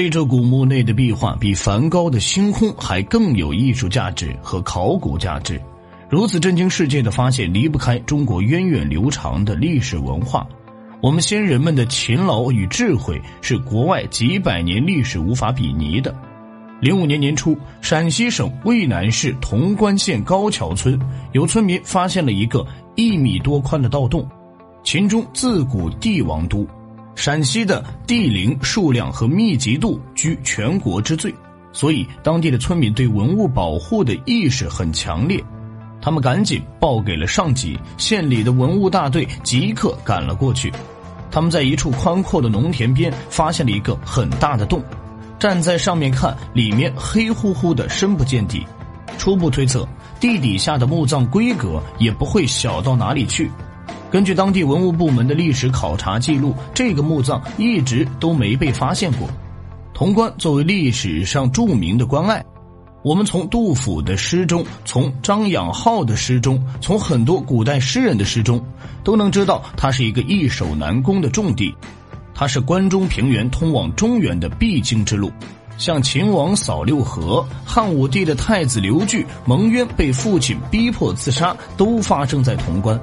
这座古墓内的壁画比梵高的星空还更有艺术价值和考古价值。如此震惊世界的发现，离不开中国源远流长的历史文化。我们先人们的勤劳与智慧是国外几百年历史无法比拟的。零五年年初，陕西省渭南市潼关县高桥村有村民发现了一个一米多宽的盗洞。秦中自古帝王都。陕西的地灵数量和密集度居全国之最，所以当地的村民对文物保护的意识很强烈。他们赶紧报给了上级，县里的文物大队即刻赶了过去。他们在一处宽阔的农田边发现了一个很大的洞，站在上面看，里面黑乎乎的，深不见底。初步推测，地底下的墓葬规格也不会小到哪里去。根据当地文物部门的历史考察记录，这个墓葬一直都没被发现过。潼关作为历史上著名的关隘，我们从杜甫的诗中、从张养浩的诗中、从很多古代诗人的诗中，都能知道它是一个易守难攻的重地。它是关中平原通往中原的必经之路，像秦王扫六合、汉武帝的太子刘据蒙冤被父亲逼迫自杀，都发生在潼关。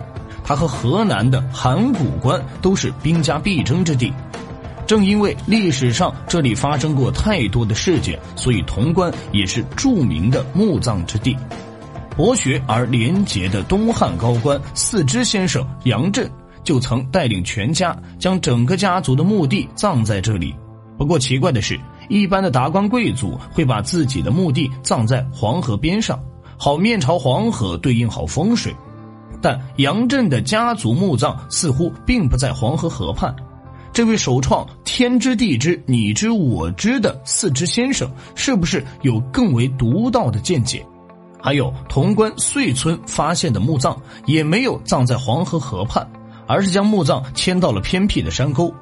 它和河南的函谷关都是兵家必争之地，正因为历史上这里发生过太多的事件，所以潼关也是著名的墓葬之地。博学而廉洁的东汉高官四之先生杨震，就曾带领全家将整个家族的墓地葬在这里。不过奇怪的是，一般的达官贵族会把自己的墓地葬在黄河边上，好面朝黄河，对应好风水。但杨震的家族墓葬似乎并不在黄河河畔，这位首创“天知地知，你知我知”的四知先生，是不是有更为独到的见解？还有潼关遂村发现的墓葬，也没有葬在黄河河畔，而是将墓葬迁到了偏僻的山沟，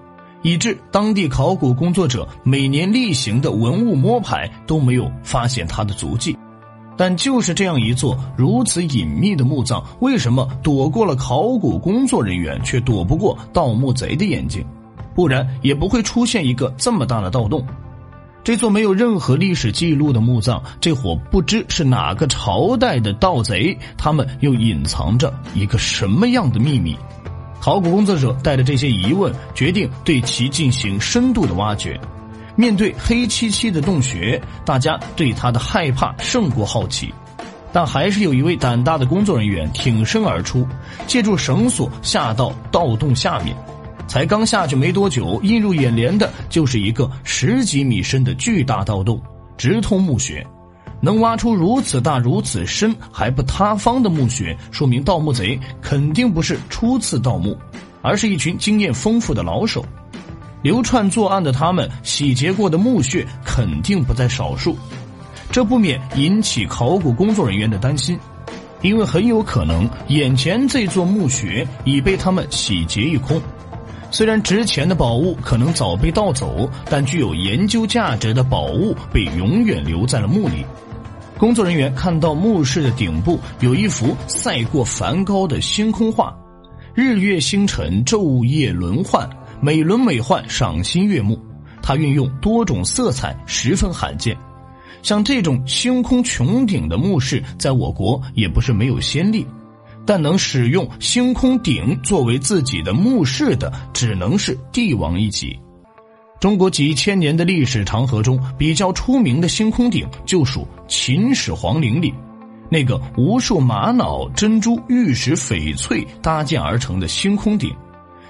以致当地考古工作者每年例行的文物摸排都没有发现他的足迹。但就是这样一座如此隐秘的墓葬，为什么躲过了考古工作人员，却躲不过盗墓贼的眼睛？不然也不会出现一个这么大的盗洞。这座没有任何历史记录的墓葬，这伙不知是哪个朝代的盗贼，他们又隐藏着一个什么样的秘密？考古工作者带着这些疑问，决定对其进行深度的挖掘。面对黑漆漆的洞穴，大家对他的害怕胜过好奇，但还是有一位胆大的工作人员挺身而出，借助绳索下到盗洞下面。才刚下去没多久，映入眼帘的就是一个十几米深的巨大盗洞，直通墓穴。能挖出如此大、如此深还不塌方的墓穴，说明盗墓贼肯定不是初次盗墓，而是一群经验丰富的老手。流窜作案的他们洗劫过的墓穴肯定不在少数，这不免引起考古工作人员的担心，因为很有可能眼前这座墓穴已被他们洗劫一空。虽然值钱的宝物可能早被盗走，但具有研究价值的宝物被永远留在了墓里。工作人员看到墓室的顶部有一幅赛过梵高的星空画，日月星辰昼夜轮换。美轮美奂，赏心悦目。它运用多种色彩，十分罕见。像这种星空穹顶的墓室，在我国也不是没有先例。但能使用星空顶作为自己的墓室的，只能是帝王一级。中国几千年的历史长河中，比较出名的星空顶就属秦始皇陵里那个无数玛瑙、珍珠、玉石、翡翠搭建而成的星空顶。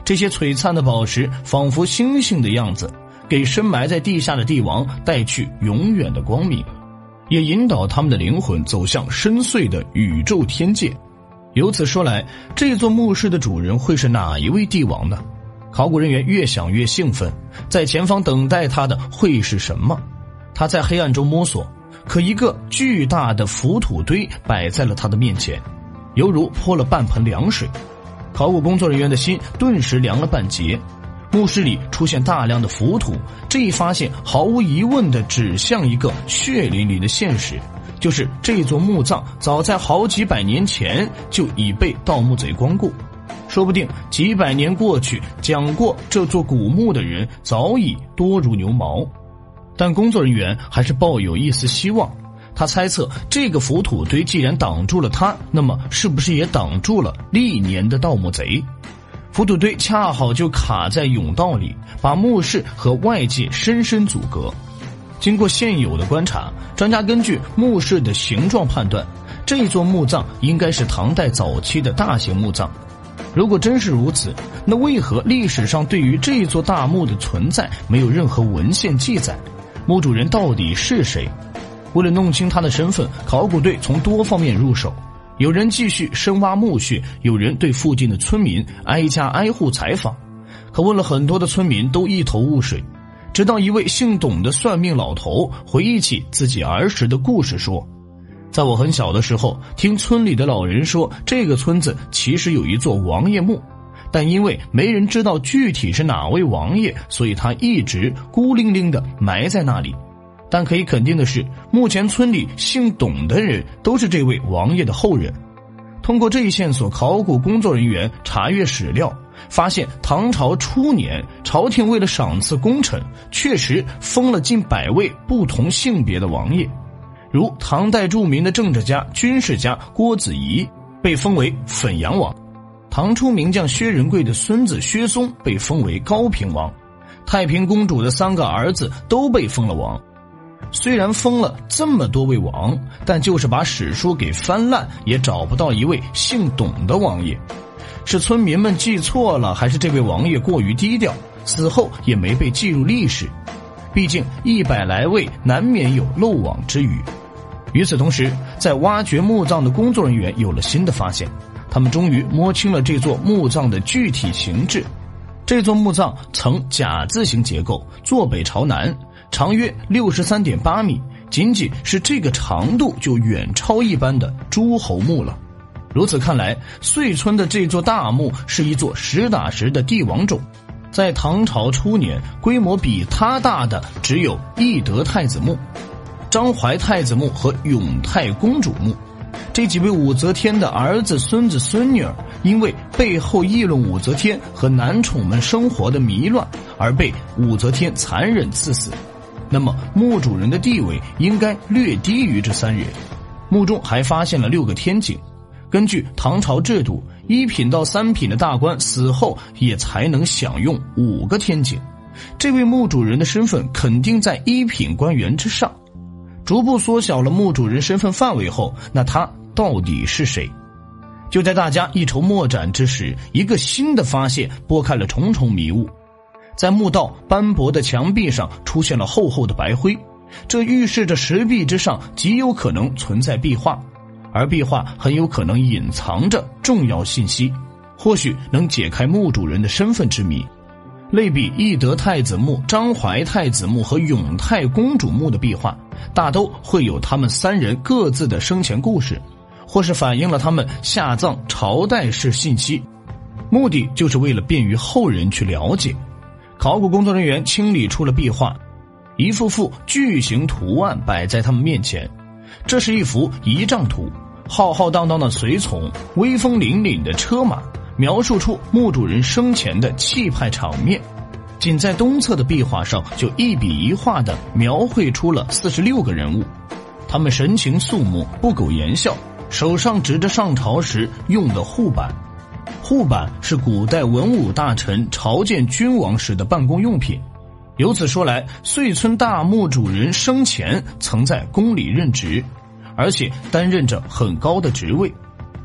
这些璀璨的宝石仿佛星星的样子，给深埋在地下的帝王带去永远的光明，也引导他们的灵魂走向深邃的宇宙天界。由此说来，这座墓室的主人会是哪一位帝王呢？考古人员越想越兴奋，在前方等待他的会是什么？他在黑暗中摸索，可一个巨大的浮土堆摆在了他的面前，犹如泼了半盆凉水。考古工作人员的心顿时凉了半截，墓室里出现大量的浮土，这一发现毫无疑问的指向一个血淋淋的现实，就是这座墓葬早在好几百年前就已被盗墓贼光顾，说不定几百年过去，讲过这座古墓的人早已多如牛毛。但工作人员还是抱有一丝希望。他猜测，这个浮土堆既然挡住了他，那么是不是也挡住了历年的盗墓贼？浮土堆恰好就卡在甬道里，把墓室和外界深深阻隔。经过现有的观察，专家根据墓室的形状判断，这座墓葬应该是唐代早期的大型墓葬。如果真是如此，那为何历史上对于这座大墓的存在没有任何文献记载？墓主人到底是谁？为了弄清他的身份，考古队从多方面入手。有人继续深挖墓穴，有人对附近的村民挨家挨户采访，可问了很多的村民都一头雾水。直到一位姓董的算命老头回忆起自己儿时的故事，说：“在我很小的时候，听村里的老人说，这个村子其实有一座王爷墓，但因为没人知道具体是哪位王爷，所以他一直孤零零的埋在那里。但可以肯定的是，目前村里姓董的人都是这位王爷的后人。通过这一线索，考古工作人员查阅史料。”发现唐朝初年，朝廷为了赏赐功臣，确实封了近百位不同性别的王爷，如唐代著名的政治家、军事家郭子仪被封为汾阳王，唐初名将薛仁贵的孙子薛嵩被封为高平王，太平公主的三个儿子都被封了王。虽然封了这么多位王，但就是把史书给翻烂，也找不到一位姓董的王爷。是村民们记错了，还是这位王爷过于低调，死后也没被记入历史？毕竟一百来位，难免有漏网之鱼。与此同时，在挖掘墓葬的工作人员有了新的发现，他们终于摸清了这座墓葬的具体形制。这座墓葬呈甲字形结构，坐北朝南，长约六十三点八米，仅仅是这个长度就远超一般的诸侯墓了。如此看来，遂村的这座大墓是一座实打实的帝王冢。在唐朝初年，规模比它大的只有懿德太子墓、张怀太子墓和永泰公主墓。这几位武则天的儿子、孙子、孙女儿，因为背后议论武则天和男宠们生活的糜乱，而被武则天残忍赐死。那么，墓主人的地位应该略低于这三人。墓中还发现了六个天井。根据唐朝制度，一品到三品的大官死后也才能享用五个天井。这位墓主人的身份肯定在一品官员之上。逐步缩小了墓主人身份范围后，那他到底是谁？就在大家一筹莫展之时，一个新的发现拨开了重重迷雾。在墓道斑驳的墙壁上出现了厚厚的白灰，这预示着石壁之上极有可能存在壁画。而壁画很有可能隐藏着重要信息，或许能解开墓主人的身份之谜。类比懿德太子墓、张怀太子墓和永泰公主墓的壁画，大都会有他们三人各自的生前故事，或是反映了他们下葬朝代式信息，目的就是为了便于后人去了解。考古工作人员清理出了壁画，一幅幅巨型图案摆在他们面前，这是一幅仪仗图。浩浩荡荡的随从，威风凛凛的车马，描述出墓主人生前的气派场面。仅在东侧的壁画上，就一笔一画的描绘出了四十六个人物，他们神情肃穆，不苟言笑，手上执着上朝时用的护板。护板是古代文武大臣朝见君王时的办公用品。由此说来，遂村大墓主人生前曾在宫里任职。而且担任着很高的职位，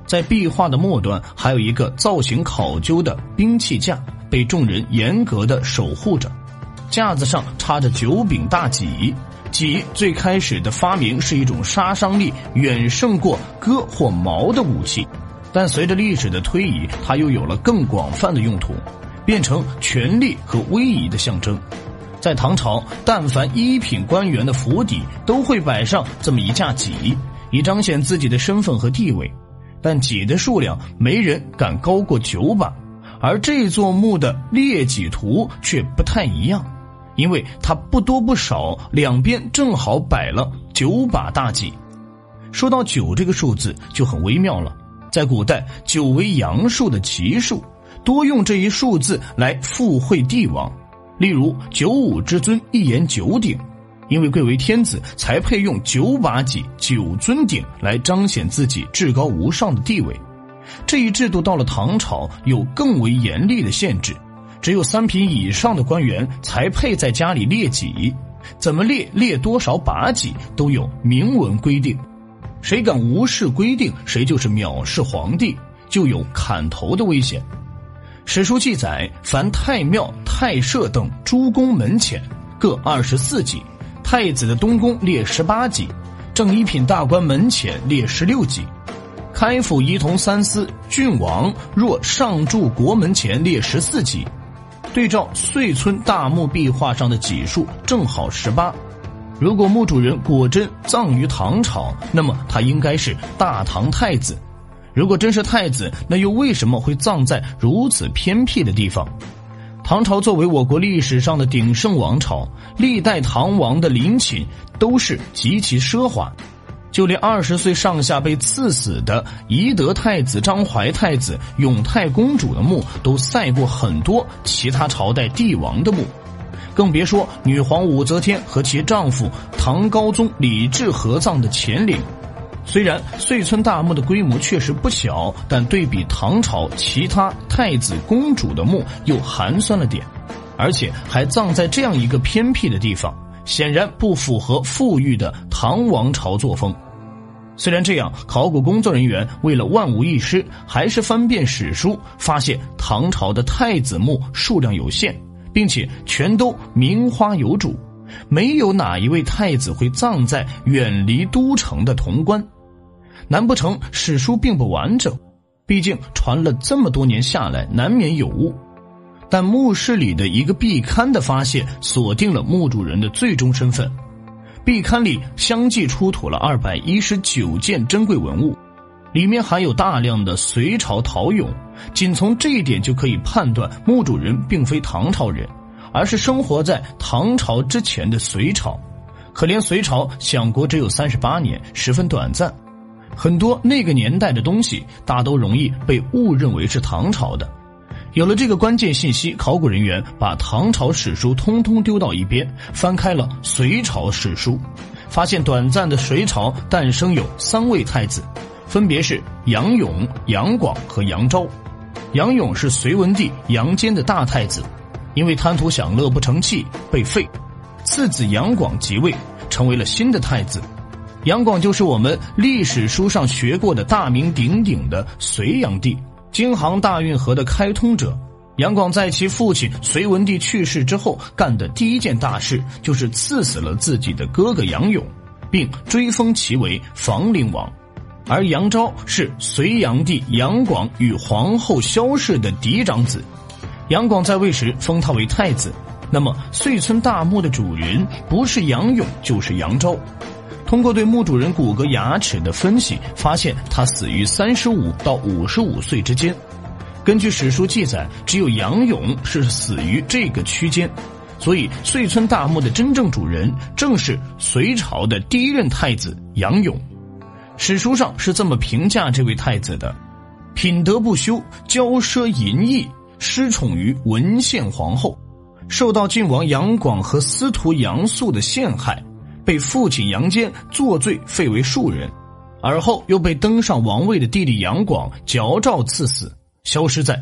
在壁画的末端还有一个造型考究的兵器架，被众人严格的守护着。架子上插着九柄大戟，戟最开始的发明是一种杀伤力远胜过戈或矛的武器，但随着历史的推移，它又有了更广泛的用途，变成权力和威仪的象征。在唐朝，但凡一品官员的府邸都会摆上这么一架戟，以彰显自己的身份和地位。但戟的数量没人敢高过九把，而这座墓的列戟图却不太一样，因为它不多不少，两边正好摆了九把大戟。说到九这个数字就很微妙了，在古代九为阳数的奇数，多用这一数字来附会帝王。例如九五之尊一言九鼎，因为贵为天子，才配用九把戟、九尊鼎来彰显自己至高无上的地位。这一制度到了唐朝，有更为严厉的限制，只有三品以上的官员才配在家里列戟，怎么列、列多少把戟都有明文规定。谁敢无视规定，谁就是藐视皇帝，就有砍头的危险。史书记载，凡太庙、太社等诸宫门前各二十四级。太子的东宫列十八级，正一品大官门前列十六级，开府仪同三司郡王若上柱国门前列十四级，对照遂村大墓壁画上的级数正好十八。如果墓主人果真葬于唐朝，那么他应该是大唐太子。如果真是太子，那又为什么会葬在如此偏僻的地方？唐朝作为我国历史上的鼎盛王朝，历代唐王的陵寝都是极其奢华，就连二十岁上下被赐死的懿德太子、张怀太子、永泰公主的墓，都赛过很多其他朝代帝王的墓，更别说女皇武则天和其丈夫唐高宗李治合葬的乾陵。虽然遂村大墓的规模确实不小，但对比唐朝其他太子公主的墓又寒酸了点，而且还葬在这样一个偏僻的地方，显然不符合富裕的唐王朝作风。虽然这样，考古工作人员为了万无一失，还是翻遍史书，发现唐朝的太子墓数量有限，并且全都名花有主，没有哪一位太子会葬在远离都城的潼关。难不成史书并不完整？毕竟传了这么多年下来，难免有误。但墓室里的一个壁龛的发现，锁定了墓主人的最终身份。壁龛里相继出土了二百一十九件珍贵文物，里面含有大量的隋朝陶俑。仅从这一点就可以判断，墓主人并非唐朝人，而是生活在唐朝之前的隋朝。可怜隋朝享国只有三十八年，十分短暂。很多那个年代的东西，大都容易被误认为是唐朝的。有了这个关键信息，考古人员把唐朝史书通通丢到一边，翻开了隋朝史书，发现短暂的隋朝诞生有三位太子，分别是杨勇、杨广和杨昭。杨勇是隋文帝杨坚的大太子，因为贪图享乐不成器被废，次子杨广即位，成为了新的太子。杨广就是我们历史书上学过的大名鼎鼎的隋炀帝，京杭大运河的开通者。杨广在其父亲隋文帝去世之后，干的第一件大事就是赐死了自己的哥哥杨勇，并追封其为房陵王。而杨昭是隋炀帝杨广与皇后萧氏的嫡长子，杨广在位时封他为太子。那么，遂村大墓的主人不是杨勇，就是杨昭。通过对墓主人骨骼牙齿的分析，发现他死于三十五到五十五岁之间。根据史书记载，只有杨勇是死于这个区间，所以遂村大墓的真正主人正是隋朝的第一任太子杨勇。史书上是这么评价这位太子的：品德不修，骄奢淫逸，失宠于文献皇后，受到晋王杨广和司徒杨素的陷害。被父亲杨坚作罪废为庶人，而后又被登上王位的弟弟杨广矫诏赐死，消失在